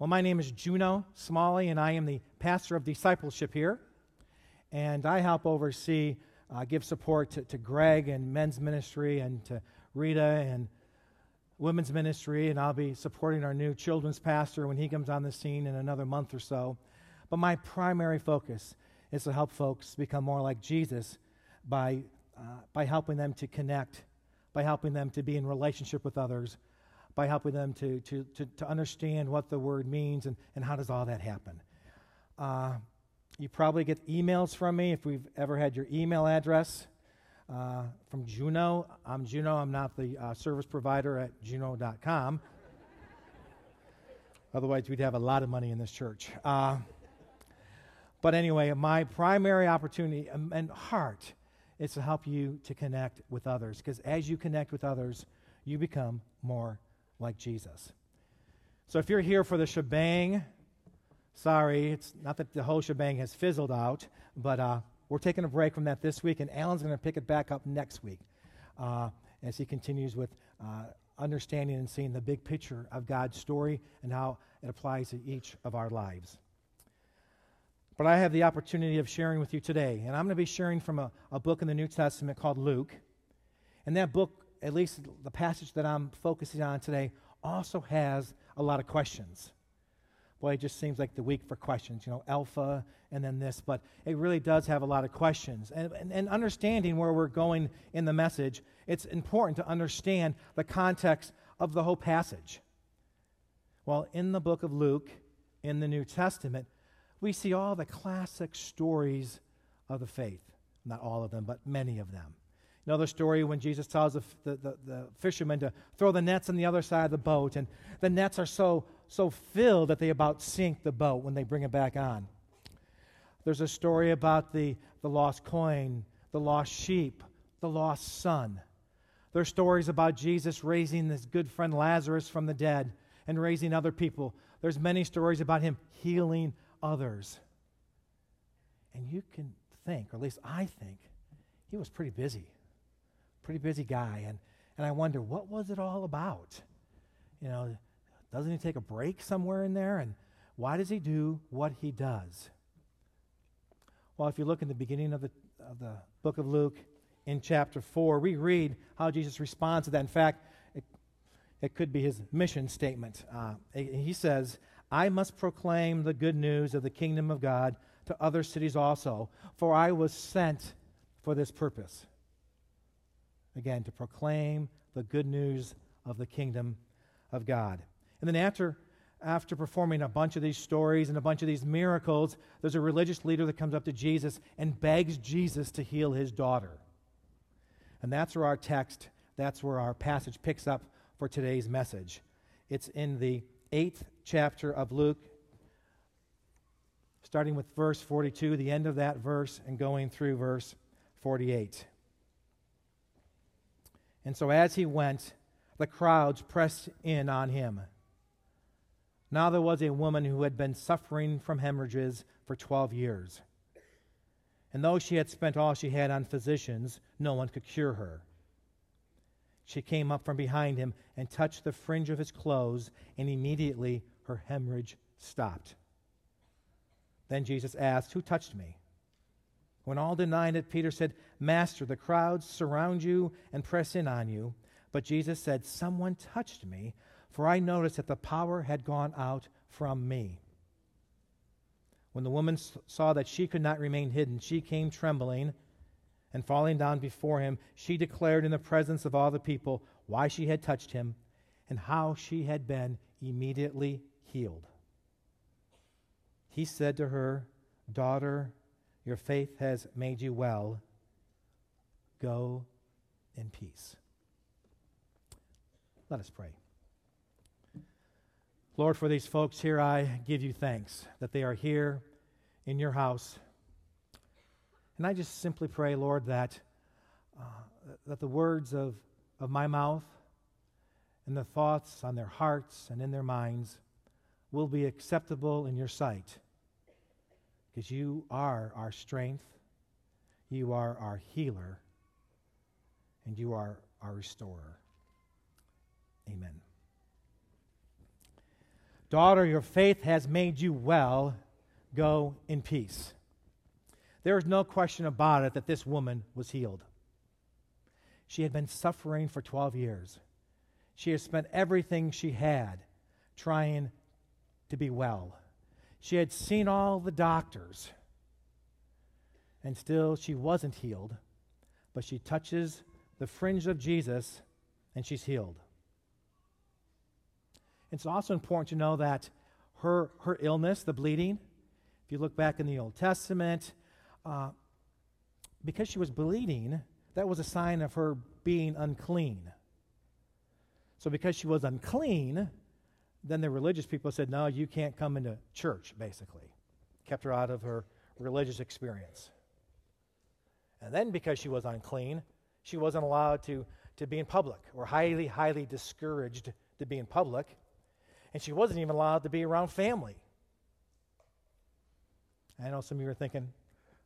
Well, my name is Juno Smalley, and I am the pastor of discipleship here. And I help oversee, uh, give support to, to Greg and men's ministry, and to Rita and women's ministry. And I'll be supporting our new children's pastor when he comes on the scene in another month or so. But my primary focus is to help folks become more like Jesus by, uh, by helping them to connect, by helping them to be in relationship with others by helping them to, to, to, to understand what the word means and, and how does all that happen. Uh, you probably get emails from me if we've ever had your email address uh, from Juno. I'm Juno. I'm not the uh, service provider at juno.com. Otherwise, we'd have a lot of money in this church. Uh, but anyway, my primary opportunity and heart is to help you to connect with others. Because as you connect with others, you become more like Jesus. So if you're here for the shebang, sorry, it's not that the whole shebang has fizzled out, but uh, we're taking a break from that this week, and Alan's going to pick it back up next week uh, as he continues with uh, understanding and seeing the big picture of God's story and how it applies to each of our lives. But I have the opportunity of sharing with you today, and I'm going to be sharing from a, a book in the New Testament called Luke. And that book at least the passage that I'm focusing on today, also has a lot of questions. Boy, it just seems like the week for questions, you know, Alpha and then this, but it really does have a lot of questions. And, and, and, understanding where we're going in the message, it's important to understand the context of the whole passage. Well, in the book of Luke, in the New Testament, we see all the classic stories of the faith. Not all of them, but many of them. The story when Jesus tells the, the, the, the fishermen to throw the nets on the other side of the boat, and the nets are so, so filled that they about sink the boat when they bring it back on. There's a story about the, the lost coin, the lost sheep, the lost son. There are stories about Jesus raising this good friend Lazarus from the dead and raising other people. There's many stories about him healing others. And you can think, or at least I think, he was pretty busy pretty busy guy. And, and I wonder, what was it all about? You know, doesn't he take a break somewhere in there? And why does he do what he does? Well, if you look in the beginning of the, of the book of Luke, in chapter 4, we read how Jesus responds to that. In fact, it, it could be his mission statement. Uh, he says, I must proclaim the good news of the kingdom of God to other cities also, for I was sent for this purpose again, to proclaim the good news of the kingdom of God. And then after, after performing a bunch of these stories and a bunch of these miracles, there's a religious leader that comes up to Jesus and begs Jesus to heal his daughter. And that's where our text, that's where our passage picks up for today's message. It's in the eighth chapter of Luke, starting with verse 42, the end of that verse, and going through verse 48. And so as he went, the crowds pressed in on him. Now there was a woman who had been suffering from hemorrhages for 12 years. And though she had spent all she had on physicians, no one could cure her. She came up from behind him and touched the fringe of his clothes, and immediately her hemorrhage stopped. Then Jesus asked, Who touched me? When all denied it, Peter said, Master, the crowds surround you and press in on you. But Jesus said, Someone touched me, for I noticed that the power had gone out from me. When the woman saw that she could not remain hidden, she came trembling, and falling down before him, she declared in the presence of all the people why she had touched him and how she had been immediately healed. He said to her, Daughter, your faith has made you well. Go in peace. Let us pray. Lord, for these folks here, I give you thanks that they are here in your house. And I just simply pray, Lord, that, uh, that the words of, of my mouth and the thoughts on their hearts and in their minds will be acceptable in your sight because you are our strength, you are our healer, and you are our restorer. Amen. Daughter, your faith has made you well. Go in peace. There is no question about it that this woman was healed. She had been suffering for 12 years. She had spent everything she had trying to be well. She had seen all the doctors, and still she wasn't healed. But she touches the fringe of Jesus, and she's healed. It's also important to know that her, her illness, the bleeding, if you look back in the Old Testament, uh, because she was bleeding, that was a sign of her being unclean. So, because she was unclean, then the religious people said, No, you can't come into church, basically. Kept her out of her religious experience. And then, because she was unclean, she wasn't allowed to, to be in public, or highly, highly discouraged to be in public. And she wasn't even allowed to be around family. I know some of you are thinking,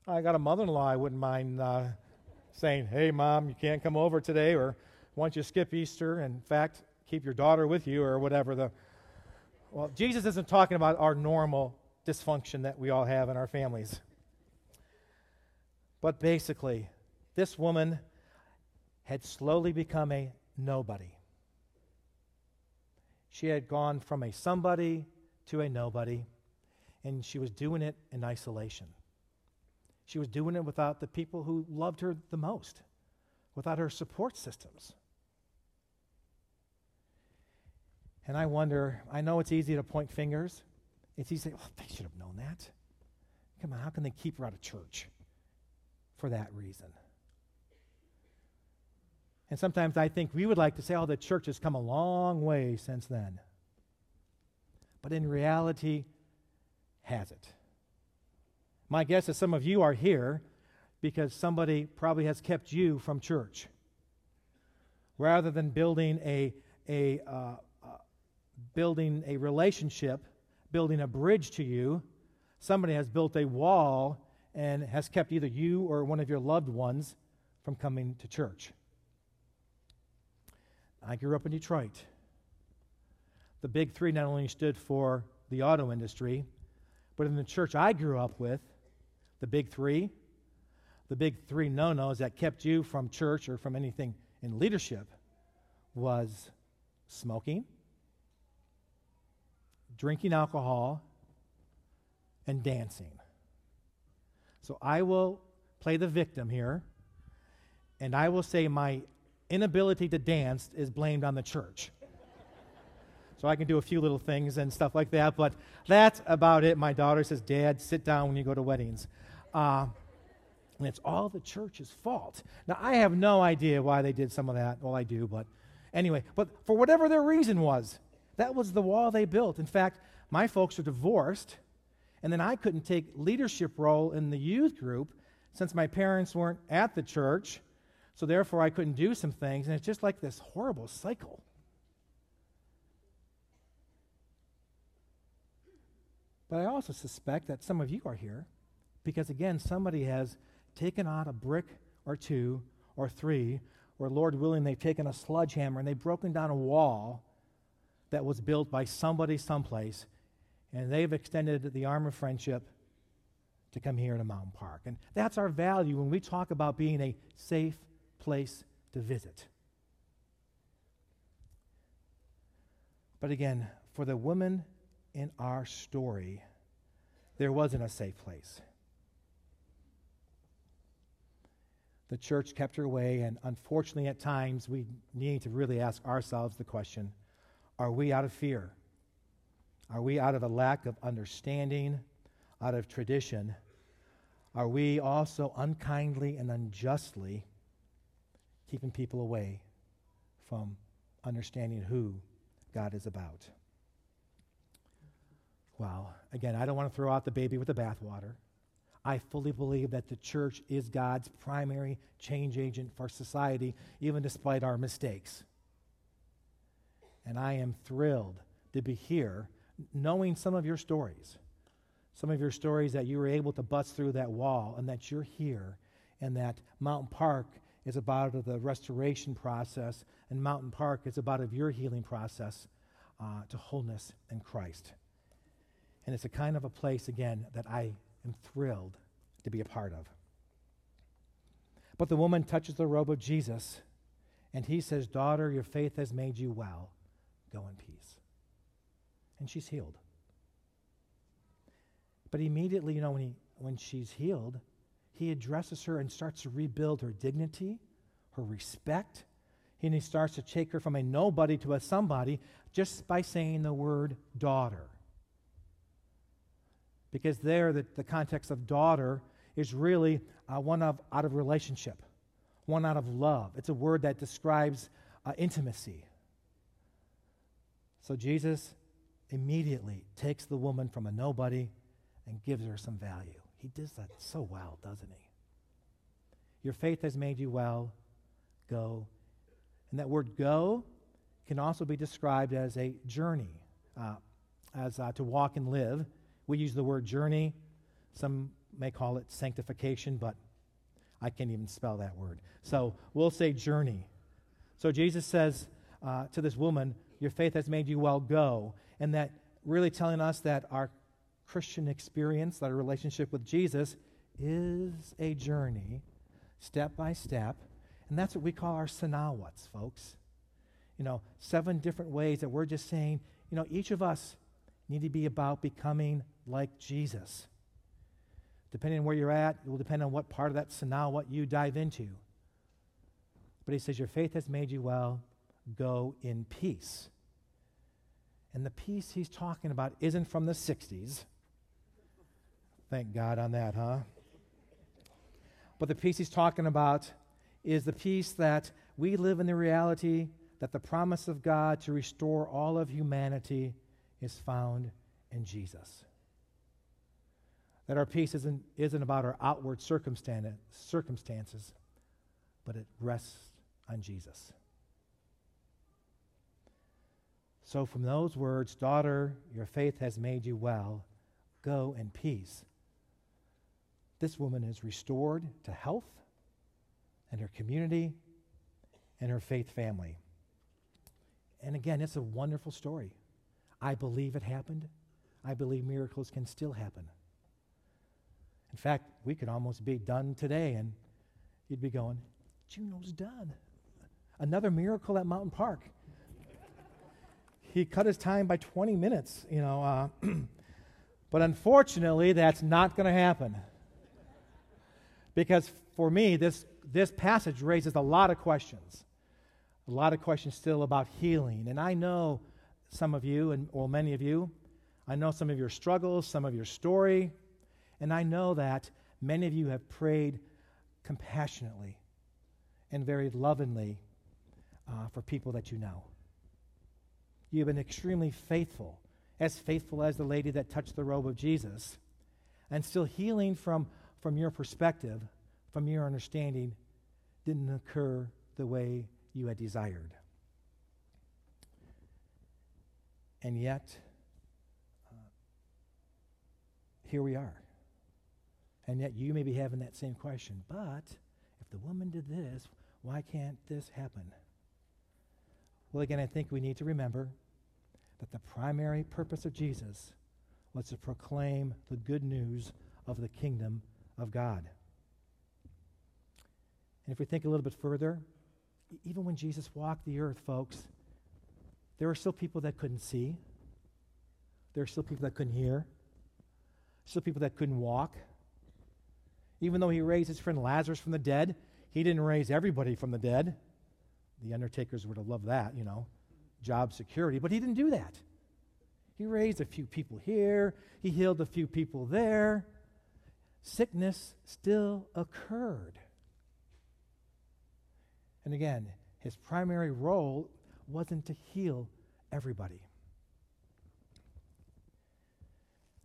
I got a mother in law I wouldn't mind uh, saying, hey, mom, you can't come over today, or why don't you skip Easter? In fact, keep your daughter with you, or whatever. The Well, Jesus isn't talking about our normal dysfunction that we all have in our families. But basically, this woman had slowly become a nobody. She had gone from a somebody to a nobody, and she was doing it in isolation. She was doing it without the people who loved her the most, without her support systems. And I wonder, I know it's easy to point fingers. It's easy to say, oh, they should have known that. Come on, how can they keep her out of church for that reason? And sometimes I think we would like to say, oh, the church has come a long way since then. But in reality, has it? My guess is some of you are here because somebody probably has kept you from church. Rather than building a, a, uh, building a relationship, building a bridge to you, somebody has built a wall and has kept either you or one of your loved ones from coming to church. I grew up in Detroit. The big three not only stood for the auto industry, but in the church I grew up with, the big three, the big three no nos that kept you from church or from anything in leadership was smoking, drinking alcohol, and dancing. So I will play the victim here, and I will say my inability to dance is blamed on the church. So I can do a few little things and stuff like that, but that's about it. My daughter says, Dad, sit down when you go to weddings. Uh, and it's all the church's fault. Now, I have no idea why they did some of that. Well, I do, but anyway. But for whatever their reason was, that was the wall they built. In fact, my folks are divorced, and then I couldn't take leadership role in the youth group since my parents weren't at the church. So therefore, I couldn't do some things, and it's just like this horrible cycle. But I also suspect that some of you are here because, again, somebody has taken out a brick or two or three, or Lord willing, they've taken a sledgehammer and they've broken down a wall that was built by somebody someplace, and they've extended the arm of friendship to come here to Mountain Park. And that's our value when we talk about being a safe place to visit. But again, for the woman in our story, there wasn't a safe place. the church kept her away, and unfortunately, at times, we need to really ask ourselves the question are we out of fear? Are we out of a lack of understanding, out of tradition? Are we also unkindly and unjustly keeping people away from understanding who God is about? Well, again, I don't want to throw out the baby with the bathwater. I fully believe that the church is God's primary change agent for society, even despite our mistakes. And I am thrilled to be here knowing some of your stories. Some of your stories that you were able to bust through that wall and that you're here and that Mountain Park is about the restoration process and Mountain Park is about of your healing process uh, to wholeness in Christ. And it's a kind of a place, again, that I am thrilled to be a part of. But the woman touches the robe of Jesus, and he says, Daughter, your faith has made you well. Go in peace. And she's healed. But immediately, you know, when, he, when she's healed, he addresses her and starts to rebuild her dignity, her respect. And he starts to take her from a nobody to a somebody just by saying the word daughter. Because there, the, the context of daughter is really uh, one of out of relationship, one out of love. It's a word that describes uh, intimacy. So Jesus immediately takes the woman from a nobody and gives her some value. He does that so well, doesn't he? Your faith has made you well. Go. And that word go can also be described as a journey, uh, as uh, to walk and live. We use the word journey. Some may call it sanctification, but I can't even spell that word. So we'll say journey. So Jesus says uh, to this woman, Your faith has made you well, go. And that really telling us that our Christian experience, that our relationship with Jesus, is a journey, step by step. And that's what we call our sanawats, folks. You know, seven different ways that we're just saying, you know, each of us need to be about becoming like Jesus. Depending on where you're at, it will depend on what part of that sanawat you dive into. But he says, Your faith has made you well. Go in peace. And the peace he's talking about isn't from the 60s. Thank God on that, huh? But the peace he's talking about is the peace that we live in the reality that the promise of God to restore all of humanity is found in Jesus. That our peace isn't, isn't about our outward circumstances, but it rests on Jesus. So, from those words, daughter, your faith has made you well, go in peace. This woman is restored to health and her community and her faith family. And again, it's a wonderful story. I believe it happened. I believe miracles can still happen. In fact, we could almost be done today, and you'd be going, Juno's done. Another miracle at Mountain Park. He cut his time by 20 minutes, you know. Uh, but unfortunately, that's not going to happen. Because for me, this, this passage raises a lot of questions. A lot of questions still about healing. And I know some of you, and or many of you, I know some of your struggles, some of your story, and I know that many of you have prayed compassionately and very lovingly uh, for people that you know. You've been extremely faithful, as faithful as the lady that touched the robe of Jesus, and still healing from from your perspective, from your understanding, didn't occur the way you had desired. And yet, uh, here we are. And yet, you may be having that same question. But if the woman did this, why can't this happen? Well, again, I think we need to remember that the primary purpose of Jesus was to proclaim the good news of the kingdom of God. And if we think a little bit further, even when Jesus walked the earth, folks, there were still people that couldn't see. There were still people that couldn't hear. Still people that couldn't walk. Even though he raised his friend Lazarus from the dead, he didn't raise everybody from the dead. The undertakers would have loved that, you know, job security, but he didn't do that. He raised a few people here, he healed a few people there sickness still occurred. And again, his primary role wasn't to heal everybody.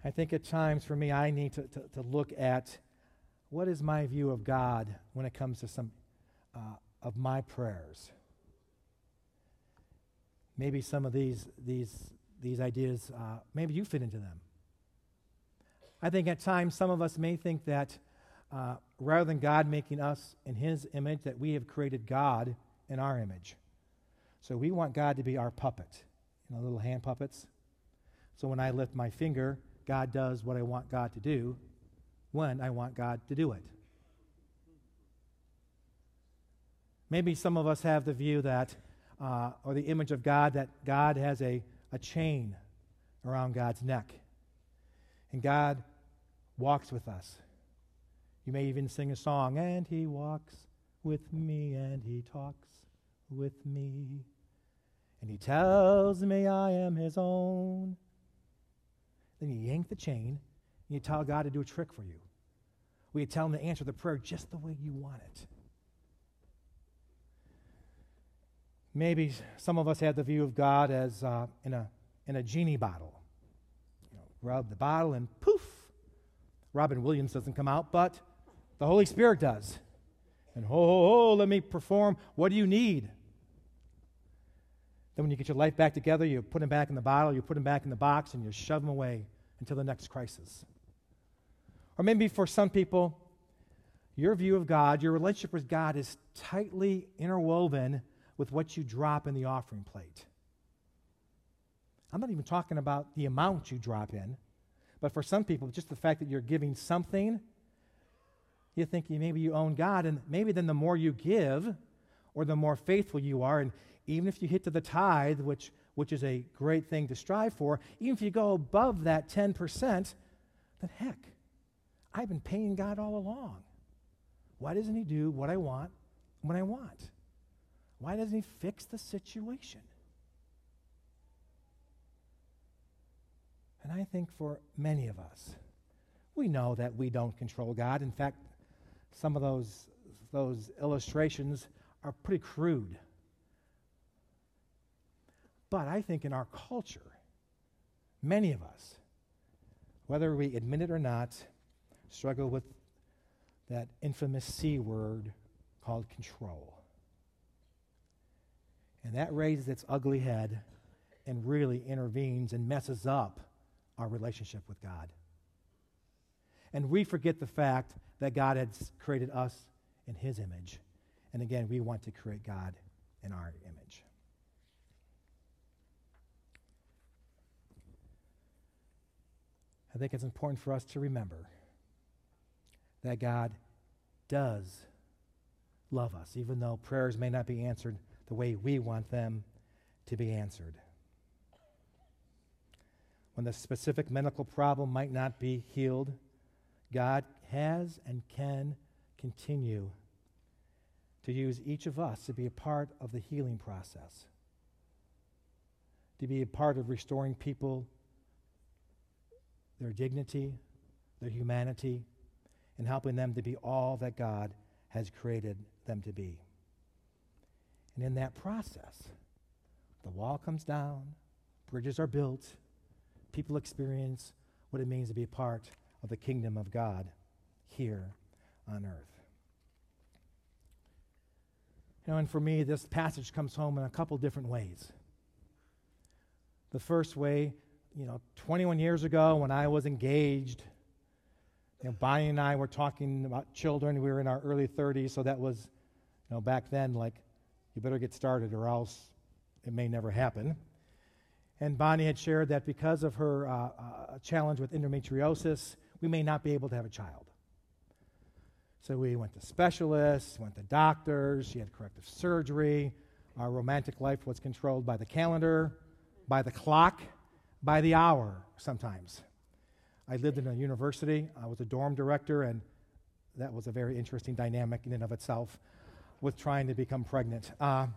I think at times for me, I need to, to, to look at what is my view of God when it comes to some uh, of my prayers. Maybe some of these, these, these ideas, uh, maybe you fit into them. I think at times some of us may think that uh, rather than God making us in His image, that we have created God in our image. So we want God to be our puppet, you know, little hand puppets. So when I lift my finger, God does what I want God to do when I want God to do it. Maybe some of us have the view that, uh, or the image of God, that God has a, a chain around God's neck. And God walks with us. You may even sing a song, and He walks with me, and He talks with me. And He tells me I am His own. Then you yank the chain, and you tell God to do a trick for you. You tell Him to answer the prayer just the way you want it. Maybe some of us have the view of God as uh, in, a, in a genie bottle. You know, rub the bottle and poof, Robin Williams doesn't come out, but the Holy Spirit does. And ho, let me perform. What do you need? Then, when you get your life back together, you put them back in the bottle, you put them back in the box, and you shove them away until the next crisis. Or maybe for some people, your view of God, your relationship with God is tightly interwoven with what you drop in the offering plate. I'm not even talking about the amount you drop in, but for some people, just the fact that you're giving something, you think maybe you own God, and maybe then the more you give, or the more faithful you are, and even if you hit to the tithe, which, which is a great thing to strive for, even if you go above that 10%, then heck, I've been paying God all along. Why doesn't He do what I want when I want? Why doesn't he fix the situation? And I think for many of us, we know that we don't control God. In fact, some of those, those illustrations are pretty crude. But I think in our culture, many of us, whether we admit it or not, struggle with that infamous C word called control. And that raises its ugly head and really intervenes and messes up our relationship with God. And we forget the fact that God has created us in His image. And again, we want to create God in our image. I think it's important for us to remember that God does love us, even though prayers may not be answered the way we want them to be answered. When the specific medical problem might not be healed, God has and can continue to use each of us to be a part of the healing process, to be a part of restoring people their dignity, their humanity, and helping them to be all that God has created them to be. And in that process, the wall comes down, bridges are built, people experience what it means to be a part of the kingdom of God here on earth. You know, and for me, this passage comes home in a couple different ways. The first way, you know, 21 years ago when I was engaged, you know, Bonnie and I were talking about children. We were in our early 30s, so that was, you know, back then like you better get started or else it may never happen. And Bonnie had shared that because of her uh, uh, challenge with endometriosis, we may not be able to have a child. So we went to specialists, went to doctors, she had corrective surgery. Our romantic life was controlled by the calendar, by the clock, by the hour sometimes. I lived in a university, I was a dorm director, and that was a very interesting dynamic in and of itself with trying to become pregnant. Uh,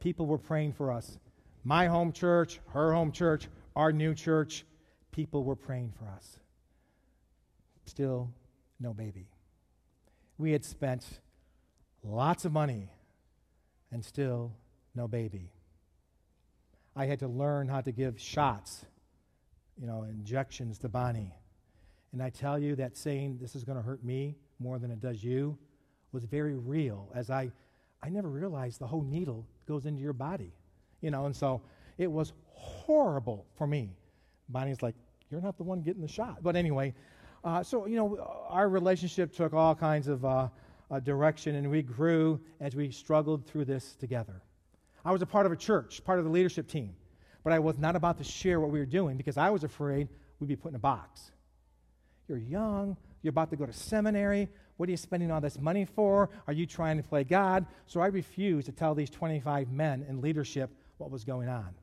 people were praying for us. My home church, her home church, our new church, people were praying for us. Still, no baby. We had spent lots of money and still no baby. I had to learn how to give shots, you know, injections to Bonnie. And I tell you that saying, this is going to hurt me more than it does you, was very real as I, I never realized the whole needle goes into your body, you know, and so it was horrible for me. Bonnie's like, you're not the one getting the shot. But anyway, uh, so, you know, our relationship took all kinds of uh, uh, direction and we grew as we struggled through this together. I was a part of a church, part of the leadership team. but I was not about to share what we were doing because I was afraid we'd be put in a box. You're young, you're about to go to seminary. What are you spending all this money for? Are you trying to play God? So I refused to tell these 25 men in leadership what was going on.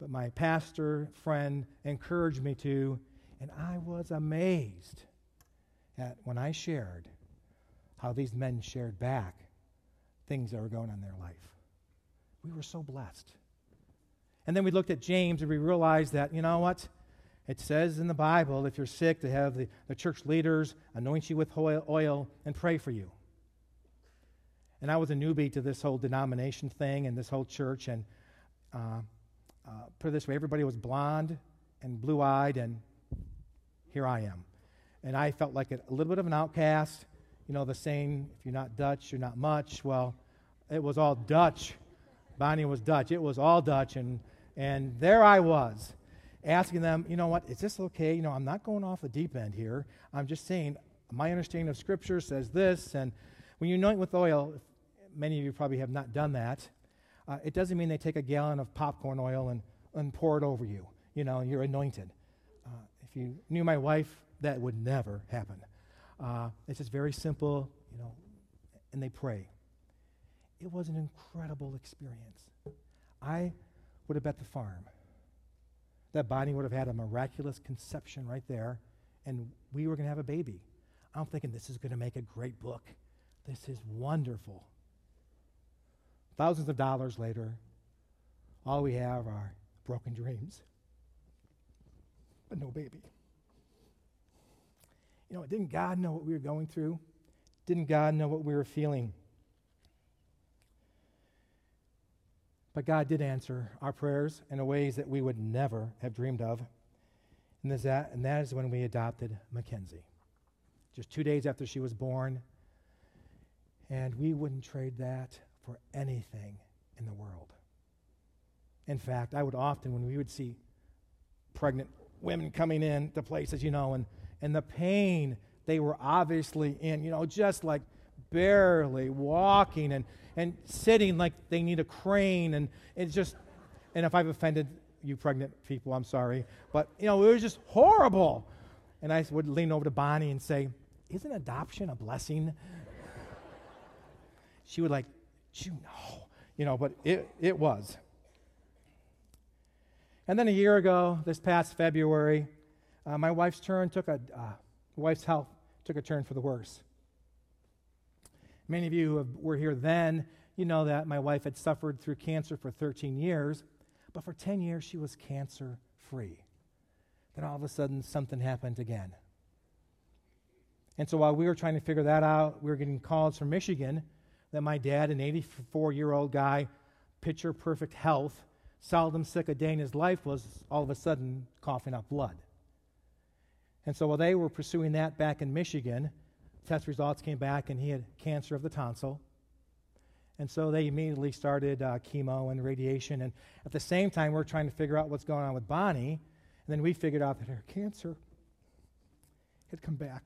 But my pastor friend encouraged me to, and I was amazed at when I shared how these men shared back things that were going on in their life. We were so blessed. And then we looked at James and we realized that, you know what? It says in the Bible, if you're sick, to have the, the church leaders anoint you with oil, and pray for you. And I was a newbie to this whole denomination thing and this whole church. And uh, uh, put it this way everybody was blonde and blue eyed, and here I am. And I felt like a, a little bit of an outcast. You know, the saying, if you're not Dutch, you're not much. Well, it was all Dutch. Bonnie was Dutch. It was all Dutch. And, and there I was asking them, you know what, is this okay? You know, I'm not going off the deep end here. I'm just saying, my understanding of Scripture says this. And when you anoint with oil, many of you probably have not done that, uh, it doesn't mean they take a gallon of popcorn oil and, and pour it over you. You know, you're anointed. Uh, if you knew my wife, that would never happen. Uh, it's just very simple, you know, and they pray. It was an incredible experience. I would have bet the farm that Bonnie would have had a miraculous conception right there, and we were going to have a baby. I'm thinking this is going to make a great book. This is wonderful. Thousands of dollars later, all we have are broken dreams, but no baby. You know, didn't God know what we were going through? Didn't God know what we were feeling? But God did answer our prayers in ways that we would never have dreamed of. And, that, and that is when we adopted Mackenzie. Just two days after she was born. And we wouldn't trade that for anything in the world. In fact, I would often, when we would see pregnant women coming in to places, you know, and, and the pain they were obviously in, you know, just like barely walking and, and sitting like they need a crane. And it's just, and if I've offended you pregnant people, I'm sorry. But, you know, it was just horrible. And I would lean over to Bonnie and say, Isn't adoption a blessing? she would like, you know? You know, but it, it was. And then a year ago, this past February, uh, my wife's turn took a, uh, wife's health took a turn for the worse. Many of you who were here then, you know that my wife had suffered through cancer for 13 years, but for 10 years she was cancer free. Then all of a sudden, something happened again. And so while we were trying to figure that out, we were getting calls from Michigan that my dad, an 84 year old guy, picture perfect health, seldom sick a day in his life, was all of a sudden coughing up blood. And so while they were pursuing that back in Michigan, test results came back and he had cancer of the tonsil. And so they immediately started uh, chemo and radiation. And at the same time, we're trying to figure out what's going on with Bonnie. And then we figured out that her cancer had come back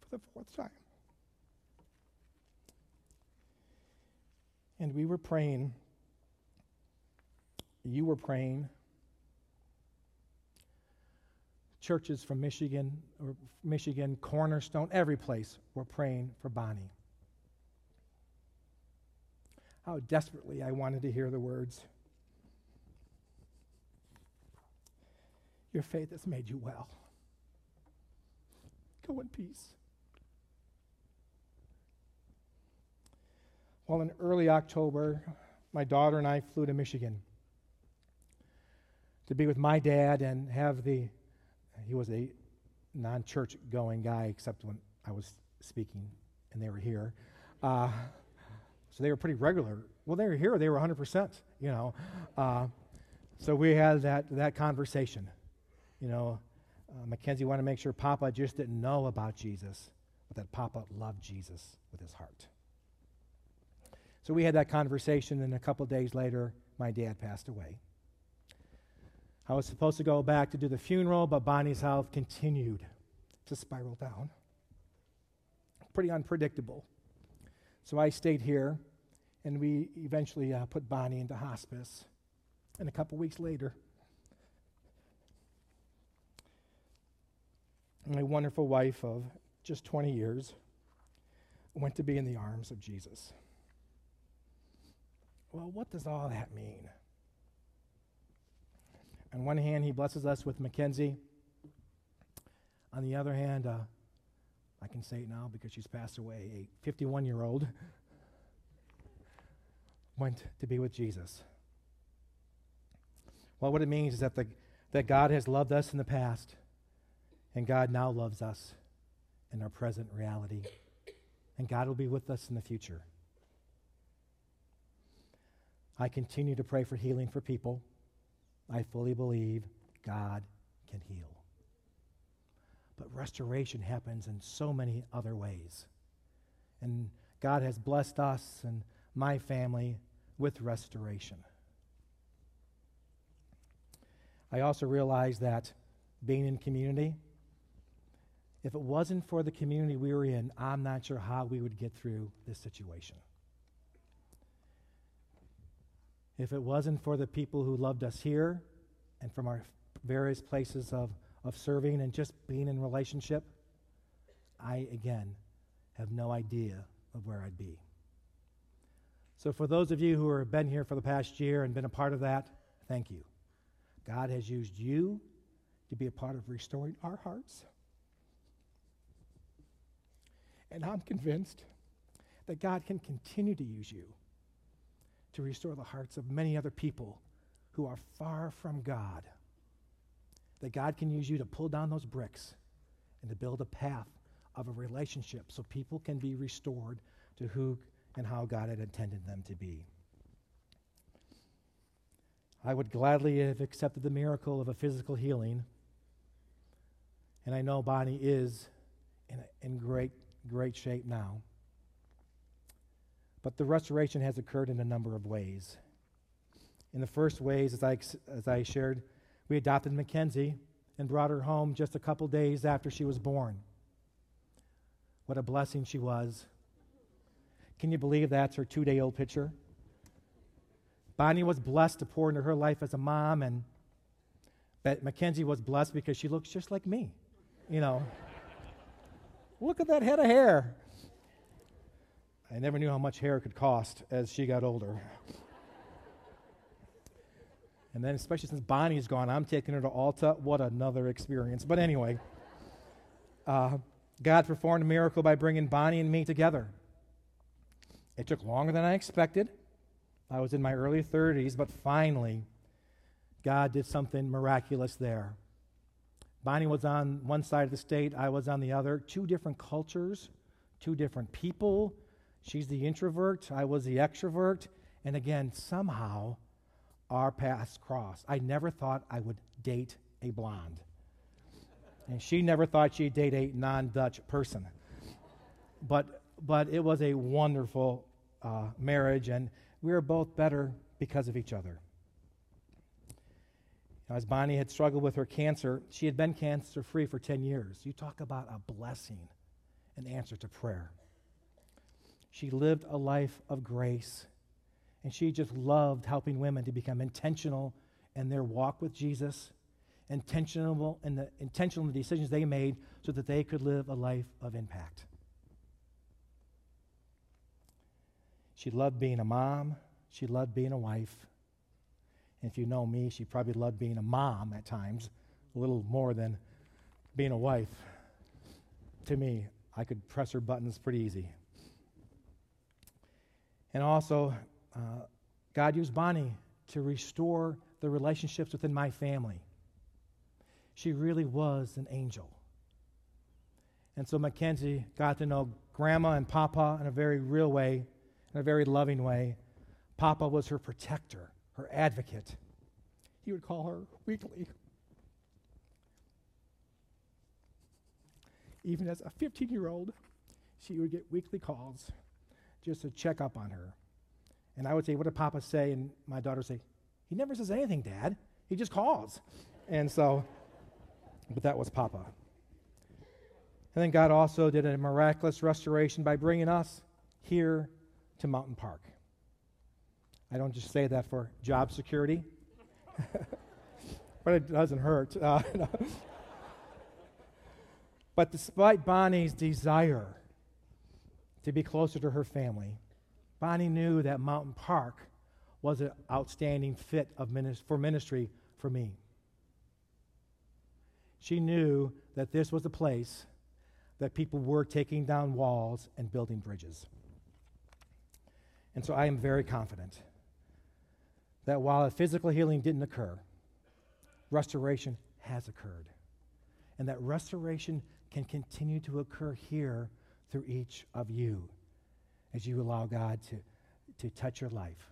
for the fourth time. And we were praying. You were praying. Churches from Michigan, or Michigan, Cornerstone, every place were praying for Bonnie. How desperately I wanted to hear the words. Your faith has made you well. Go in peace. Well, in early October, my daughter and I flew to Michigan to be with my dad and have the, he was a non church going guy, except when I was speaking and they were here. Uh, so they were pretty regular. Well, they were here, they were 100%, you know. Uh, so we had that, that conversation. You know, uh, Mackenzie wanted to make sure Papa just didn't know about Jesus, but that Papa loved Jesus with his heart. So we had that conversation, and a couple days later, my dad passed away. I was supposed to go back to do the funeral, but Bonnie's health continued to spiral down. Pretty unpredictable. So I stayed here, and we eventually uh, put Bonnie into hospice. And a couple weeks later, my wonderful wife of just 20 years went to be in the arms of Jesus. Well, what does all that mean? On one hand, he blesses us with Mackenzie. On the other hand, uh, I can say it now because she's passed away, a 51 year old went to be with Jesus. Well, what it means is that, the, that God has loved us in the past, and God now loves us in our present reality, and God will be with us in the future. I continue to pray for healing for people. I fully believe God can heal. But restoration happens in so many other ways. And God has blessed us and my family with restoration. I also realize that being in community, if it wasn't for the community we were in, I'm not sure how we would get through this situation. If it wasn't for the people who loved us here and from our various places of, of serving and just being in relationship, I, again, have no idea of where I'd be. So, for those of you who have been here for the past year and been a part of that, thank you. God has used you to be a part of restoring our hearts. And I'm convinced that God can continue to use you to restore the hearts of many other people who are far from God. That God can use you to pull down those bricks and to build a path of a relationship so people can be restored to who and how God had intended them to be. I would gladly have accepted the miracle of a physical healing. And I know Bonnie is in, in great, great shape now. But the restoration has occurred in a number of ways. In the first ways, as I, as I shared, we adopted Mackenzie and brought her home just a couple days after she was born. What a blessing she was. Can you believe that's her two day old picture? Bonnie was blessed to pour into her life as a mom, and but Mackenzie was blessed because she looks just like me. You know, look at that head of hair. I never knew how much hair could cost as she got older. and then, especially since Bonnie's gone, I'm taking her to Ulta. What another experience. But anyway, uh, God performed a miracle by bringing Bonnie and me together. It took longer than I expected. I was in my early 30s, but finally, God did something miraculous there. Bonnie was on one side of the state, I was on the other. Two different cultures, two different people, She's the introvert, I was the extrovert. And again, somehow our paths crossed. I never thought I would date a blonde. And she never thought she'd date a non Dutch person. But, but it was a wonderful uh, marriage, and we were both better because of each other. As Bonnie had struggled with her cancer, she had been cancer free for 10 years. You talk about a blessing, an answer to prayer. She lived a life of grace. And she just loved helping women to become intentional in their walk with Jesus, intentional in the intentional in the decisions they made so that they could live a life of impact. She loved being a mom. She loved being a wife. And if you know me, she probably loved being a mom at times, a little more than being a wife. To me, I could press her buttons pretty easy. And also, uh, God used Bonnie to restore the relationships within my family. She really was an angel. And so Mackenzie got to know Grandma and Papa in a very real way, in a very loving way. Papa was her protector, her advocate. He would call her weekly. Even as a 15 year old, she would get weekly calls just to check up on her. And I would say, What did Papa say? And my daughter would say, He never says anything, Dad. He just calls. And so, but that was Papa. And then God also did a miraculous restoration by bringing us here to Mountain Park. I don't just say that for job security. but it doesn't hurt. Uh, no. But despite Bonnie's desire to be closer to her family, Bonnie knew that Mountain Park was an outstanding fit of minis- for ministry for me. She knew that this was a place that people were taking down walls and building bridges. And so I am very confident that while a physical healing didn't occur, restoration has occurred. And that restoration can continue to occur here through each of you as you allow God to, to touch your life,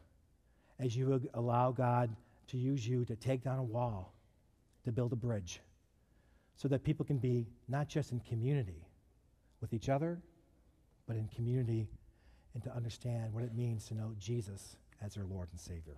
as you allow God to use you to take down a wall, to build a bridge, so that people can be not just in community with each other, but in community and to understand what it means to know Jesus as their Lord and Savior.